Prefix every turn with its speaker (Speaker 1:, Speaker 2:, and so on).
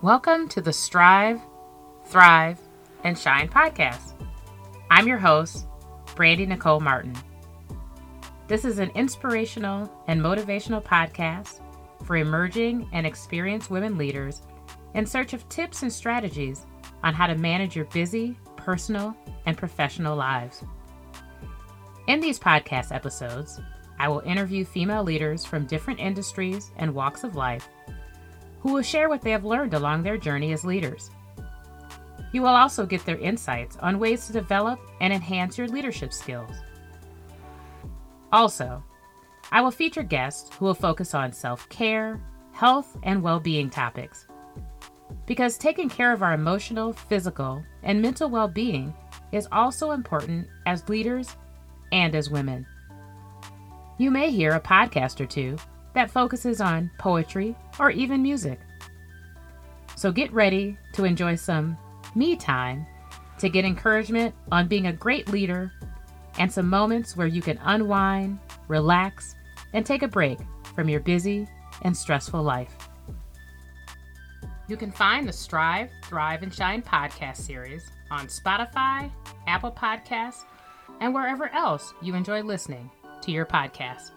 Speaker 1: Welcome to the Strive, Thrive, and Shine podcast. I'm your host, Brandy Nicole Martin. This is an inspirational and motivational podcast for emerging and experienced women leaders in search of tips and strategies on how to manage your busy personal and professional lives. In these podcast episodes, I will interview female leaders from different industries and walks of life who will share what they have learned along their journey as leaders. You will also get their insights on ways to develop and enhance your leadership skills. Also, I will feature guests who will focus on self care, health, and well being topics. Because taking care of our emotional, physical, and mental well being is also important as leaders and as women. You may hear a podcast or two that focuses on poetry or even music. So get ready to enjoy some me time to get encouragement on being a great leader and some moments where you can unwind, relax, and take a break from your busy and stressful life. You can find the Strive, Thrive, and Shine podcast series on Spotify, Apple Podcasts, and wherever else you enjoy listening to your podcast.